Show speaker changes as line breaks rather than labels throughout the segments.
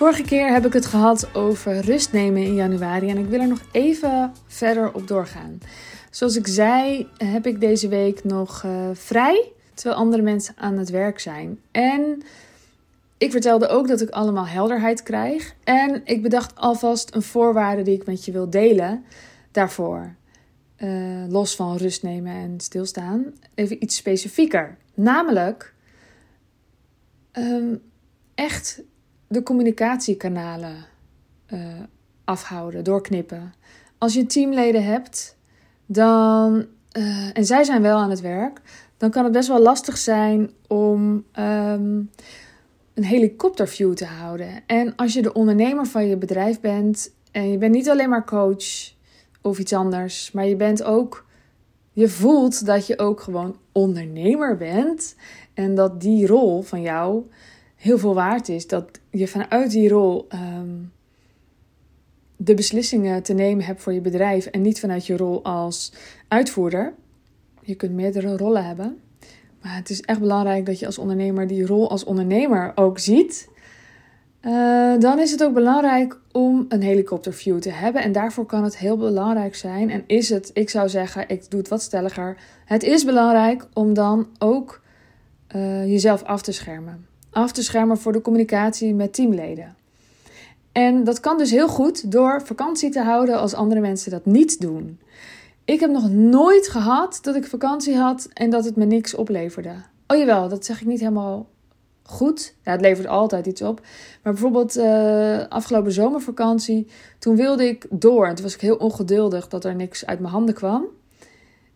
Vorige keer heb ik het gehad over rust nemen in januari en ik wil er nog even verder op doorgaan. Zoals ik zei, heb ik deze week nog uh, vrij, terwijl andere mensen aan het werk zijn. En ik vertelde ook dat ik allemaal helderheid krijg. En ik bedacht alvast een voorwaarde die ik met je wil delen daarvoor. Uh, los van rust nemen en stilstaan. Even iets specifieker. Namelijk, um, echt de communicatiekanalen uh, afhouden, doorknippen. Als je teamleden hebt, dan, uh, en zij zijn wel aan het werk, dan kan het best wel lastig zijn om um, een helikopterview te houden. En als je de ondernemer van je bedrijf bent en je bent niet alleen maar coach of iets anders, maar je bent ook, je voelt dat je ook gewoon ondernemer bent en dat die rol van jou heel veel waard is. Dat je vanuit die rol um, de beslissingen te nemen hebt voor je bedrijf en niet vanuit je rol als uitvoerder. Je kunt meerdere rollen hebben. Maar het is echt belangrijk dat je als ondernemer die rol als ondernemer ook ziet. Uh, dan is het ook belangrijk om een helikopterview te hebben. En daarvoor kan het heel belangrijk zijn. En is het, ik zou zeggen, ik doe het wat stelliger. Het is belangrijk om dan ook uh, jezelf af te schermen af te schermen voor de communicatie met teamleden. En dat kan dus heel goed door vakantie te houden als andere mensen dat niet doen. Ik heb nog nooit gehad dat ik vakantie had en dat het me niks opleverde. Oh jawel, dat zeg ik niet helemaal goed. Ja, het levert altijd iets op. Maar bijvoorbeeld uh, afgelopen zomervakantie, toen wilde ik door. En toen was ik heel ongeduldig dat er niks uit mijn handen kwam.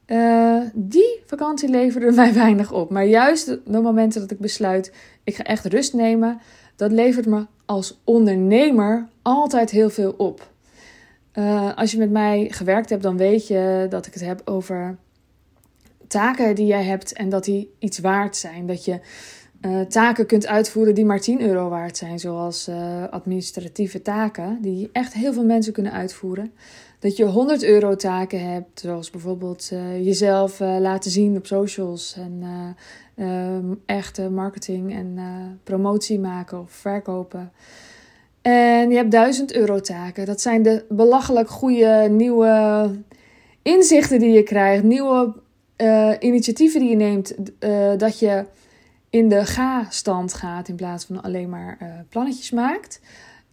Uh, die vakantie leverde mij weinig op. Maar juist de momenten dat ik besluit, ik ga echt rust nemen, dat levert me als ondernemer altijd heel veel op. Uh, als je met mij gewerkt hebt, dan weet je dat ik het heb over taken die jij hebt en dat die iets waard zijn. Dat je uh, taken kunt uitvoeren die maar 10 euro waard zijn, zoals uh, administratieve taken, die echt heel veel mensen kunnen uitvoeren dat je 100 euro taken hebt, zoals bijvoorbeeld uh, jezelf laten zien op socials en uh, echte marketing en promotie maken of verkopen. En je hebt 1000 euro taken. Dat zijn de belachelijk goede nieuwe inzichten die je krijgt, nieuwe initiatieven die je neemt, dat je in de ga-stand gaat in plaats van alleen maar plannetjes maakt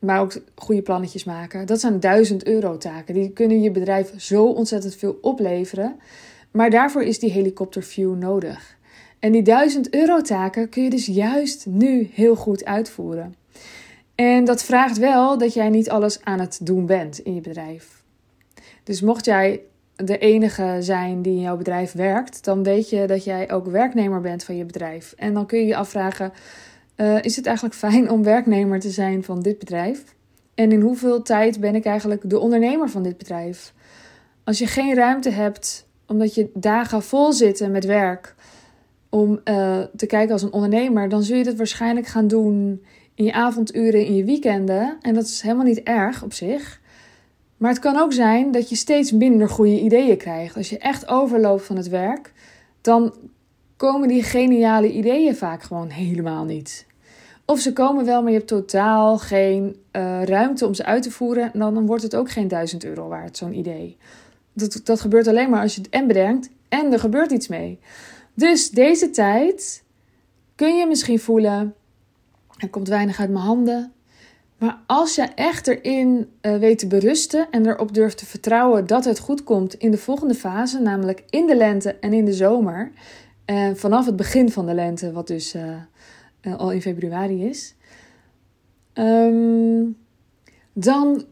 maar ook goede plannetjes maken. Dat zijn 1000 euro taken. Die kunnen je bedrijf zo ontzettend veel opleveren. Maar daarvoor is die helikopterview nodig. En die 1000 euro taken kun je dus juist nu heel goed uitvoeren. En dat vraagt wel dat jij niet alles aan het doen bent in je bedrijf. Dus mocht jij de enige zijn die in jouw bedrijf werkt, dan weet je dat jij ook werknemer bent van je bedrijf. En dan kun je je afvragen: uh, is het eigenlijk fijn om werknemer te zijn van dit bedrijf? En in hoeveel tijd ben ik eigenlijk de ondernemer van dit bedrijf? Als je geen ruimte hebt, omdat je dagen vol zitten met werk, om uh, te kijken als een ondernemer, dan zul je dat waarschijnlijk gaan doen in je avonduren, in je weekenden. En dat is helemaal niet erg op zich. Maar het kan ook zijn dat je steeds minder goede ideeën krijgt. Als je echt overloopt van het werk, dan komen die geniale ideeën vaak gewoon helemaal niet. Of ze komen wel, maar je hebt totaal geen uh, ruimte om ze uit te voeren. Dan, dan wordt het ook geen 1000 euro waard, zo'n idee. Dat, dat gebeurt alleen maar als je het en bedenkt en er gebeurt iets mee. Dus deze tijd kun je misschien voelen, er komt weinig uit mijn handen. Maar als je echt erin uh, weet te berusten en erop durft te vertrouwen dat het goed komt in de volgende fase, namelijk in de lente en in de zomer. En vanaf het begin van de lente, wat dus uh, al in februari is. Um, dan,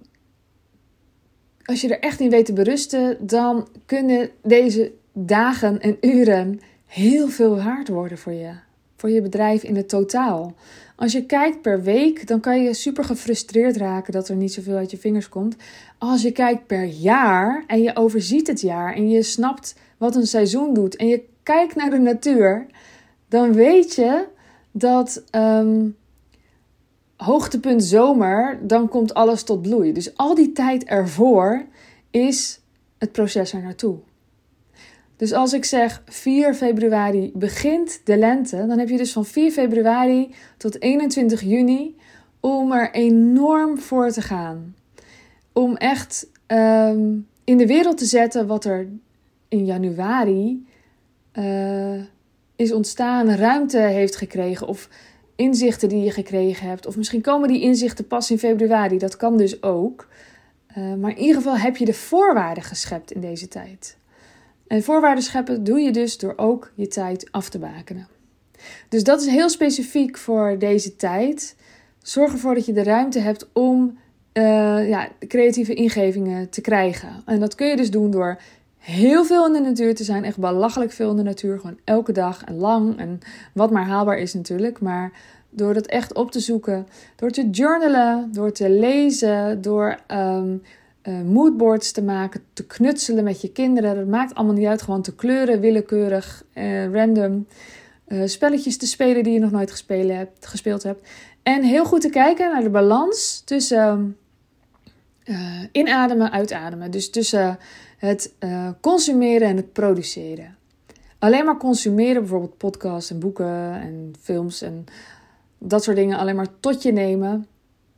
als je er echt in weet te berusten, dan kunnen deze dagen en uren heel veel waard worden voor je. Voor je bedrijf in het totaal. Als je kijkt per week, dan kan je super gefrustreerd raken dat er niet zoveel uit je vingers komt. Als je kijkt per jaar en je overziet het jaar en je snapt wat een seizoen doet en je kijkt naar de natuur, dan weet je dat um, hoogtepunt zomer, dan komt alles tot bloei. Dus al die tijd ervoor is het proces er naartoe. Dus als ik zeg 4 februari begint de lente, dan heb je dus van 4 februari tot 21 juni om er enorm voor te gaan. Om echt ehm, in de wereld te zetten wat er in januari uh, is ontstaan, ruimte heeft gekregen. Of inzichten die je gekregen hebt. Of misschien komen die inzichten pas in februari. Dat kan dus ook. Uh, maar in ieder geval heb je de voorwaarden geschept in deze tijd. En voorwaarden scheppen doe je dus door ook je tijd af te bakenen. Dus dat is heel specifiek voor deze tijd. Zorg ervoor dat je de ruimte hebt om uh, ja, creatieve ingevingen te krijgen. En dat kun je dus doen door heel veel in de natuur te zijn. Echt belachelijk veel in de natuur. Gewoon elke dag en lang. En wat maar haalbaar is natuurlijk. Maar door dat echt op te zoeken. Door te journalen. Door te lezen. Door um, uh, moodboards te maken. Te knutselen met je kinderen. Dat maakt allemaal niet uit. Gewoon te kleuren. Willekeurig. Uh, random. Uh, spelletjes te spelen die je nog nooit gespeeld hebt, gespeeld hebt. En heel goed te kijken naar de balans tussen inademen, uitademen. Dus tussen het consumeren en het produceren. Alleen maar consumeren, bijvoorbeeld podcasts en boeken en films en dat soort dingen, alleen maar tot je nemen.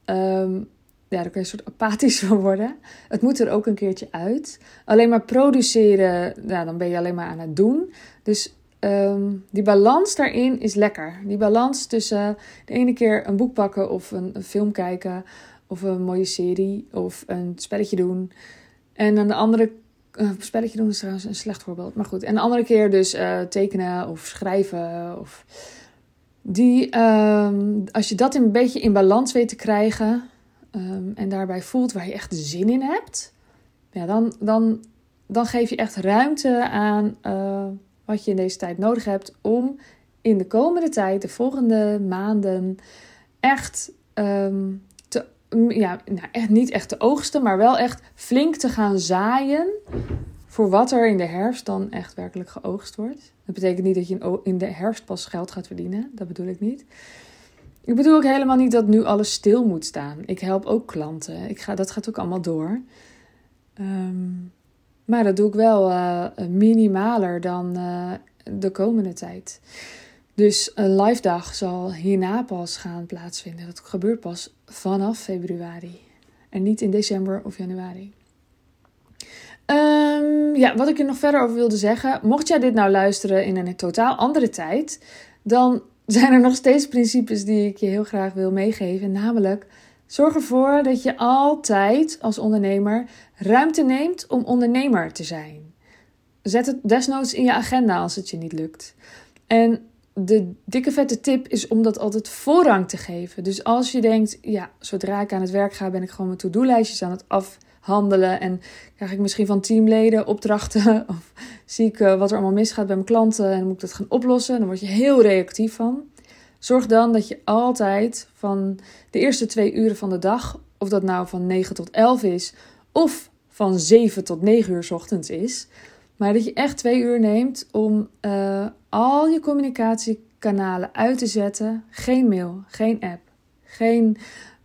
Um, ja, daar kun je een soort apathisch van worden. Het moet er ook een keertje uit. Alleen maar produceren, nou, dan ben je alleen maar aan het doen. Dus um, die balans daarin is lekker. Die balans tussen de ene keer een boek pakken of een, een film kijken of een mooie serie of een spelletje doen. En aan de andere uh, spelletje doen is trouwens een slecht voorbeeld. Maar goed. En de andere keer dus uh, tekenen of schrijven. Of die, um, als je dat een beetje in balans weet te krijgen. Um, en daarbij voelt waar je echt zin in hebt. Ja, dan, dan, dan geef je echt ruimte aan uh, wat je in deze tijd nodig hebt. Om in de komende tijd, de volgende maanden, echt um, ja, nou, echt niet echt de oogsten, maar wel echt flink te gaan zaaien voor wat er in de herfst dan echt werkelijk geoogst wordt. Dat betekent niet dat je in de herfst pas geld gaat verdienen. Dat bedoel ik niet. Ik bedoel ook helemaal niet dat nu alles stil moet staan. Ik help ook klanten. Ik ga, dat gaat ook allemaal door. Um, maar dat doe ik wel uh, minimaler dan uh, de komende tijd. Dus een live dag zal hierna pas gaan plaatsvinden. Dat gebeurt pas vanaf februari. En niet in december of januari. Um, ja, wat ik er nog verder over wilde zeggen. Mocht jij dit nou luisteren in een totaal andere tijd. Dan zijn er nog steeds principes die ik je heel graag wil meegeven. Namelijk, zorg ervoor dat je altijd als ondernemer ruimte neemt om ondernemer te zijn. Zet het desnoods in je agenda als het je niet lukt. En de dikke vette tip is om dat altijd voorrang te geven. Dus als je denkt, ja, zodra ik aan het werk ga, ben ik gewoon mijn to-do-lijstjes aan het afhandelen. En krijg ik misschien van teamleden opdrachten. Of zie ik uh, wat er allemaal misgaat bij mijn klanten en dan moet ik dat gaan oplossen. Dan word je heel reactief van. Zorg dan dat je altijd van de eerste twee uren van de dag, of dat nou van 9 tot 11 is, of van 7 tot 9 uur ochtends is, maar dat je echt twee uur neemt om uh, al je communicatiekanalen uit te zetten. Geen mail, geen app, geen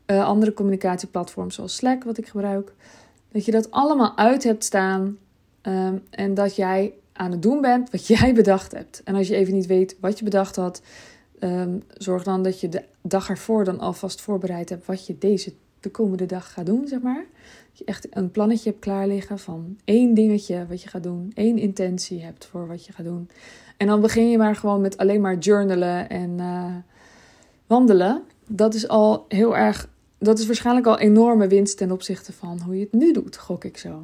uh, andere communicatieplatforms zoals Slack, wat ik gebruik. Dat je dat allemaal uit hebt staan um, en dat jij aan het doen bent wat jij bedacht hebt. En als je even niet weet wat je bedacht had, um, zorg dan dat je de dag ervoor dan alvast voorbereid hebt wat je deze de komende dag gaat doen, zeg maar. Dat je echt een plannetje hebt klaar liggen van één dingetje wat je gaat doen, één intentie hebt voor wat je gaat doen. En dan begin je maar gewoon met alleen maar journalen en uh, wandelen. Dat is al heel erg, dat is waarschijnlijk al enorme winst ten opzichte van hoe je het nu doet, gok ik zo.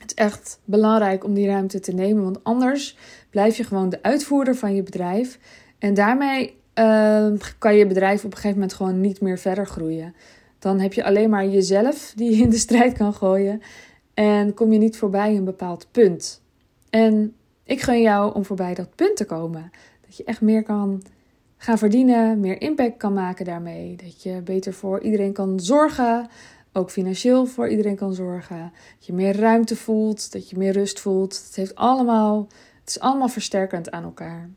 Het is echt belangrijk om die ruimte te nemen, want anders blijf je gewoon de uitvoerder van je bedrijf. En daarmee uh, kan je bedrijf op een gegeven moment gewoon niet meer verder groeien. Dan heb je alleen maar jezelf die in de strijd kan gooien. En kom je niet voorbij een bepaald punt. En ik gun jou om voorbij dat punt te komen. Dat je echt meer kan gaan verdienen, meer impact kan maken daarmee. Dat je beter voor iedereen kan zorgen. Ook financieel voor iedereen kan zorgen. Dat je meer ruimte voelt, dat je meer rust voelt. Het, heeft allemaal, het is allemaal versterkend aan elkaar.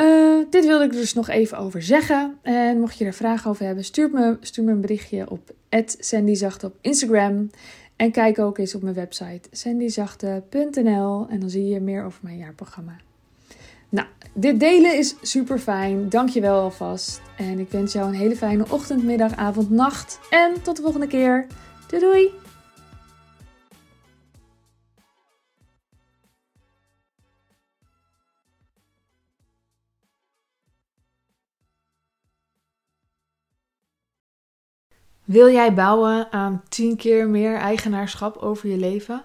Uh, dit wilde ik dus nog even over zeggen. En mocht je er vragen over hebben, stuur me, stuur me een berichtje op @sandyzachte op Instagram. En kijk ook eens op mijn website sandyzachte.nl en dan zie je meer over mijn jaarprogramma. Nou, dit delen is super fijn. Dank je wel alvast. En ik wens jou een hele fijne ochtend, middag, avond, nacht. En tot de volgende keer. Doei doei! Wil jij bouwen aan 10 keer meer eigenaarschap over je leven?